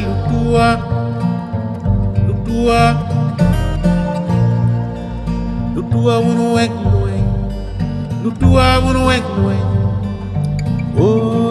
lutua lutua lutua wunu wek lueng lutua wunu wek oh.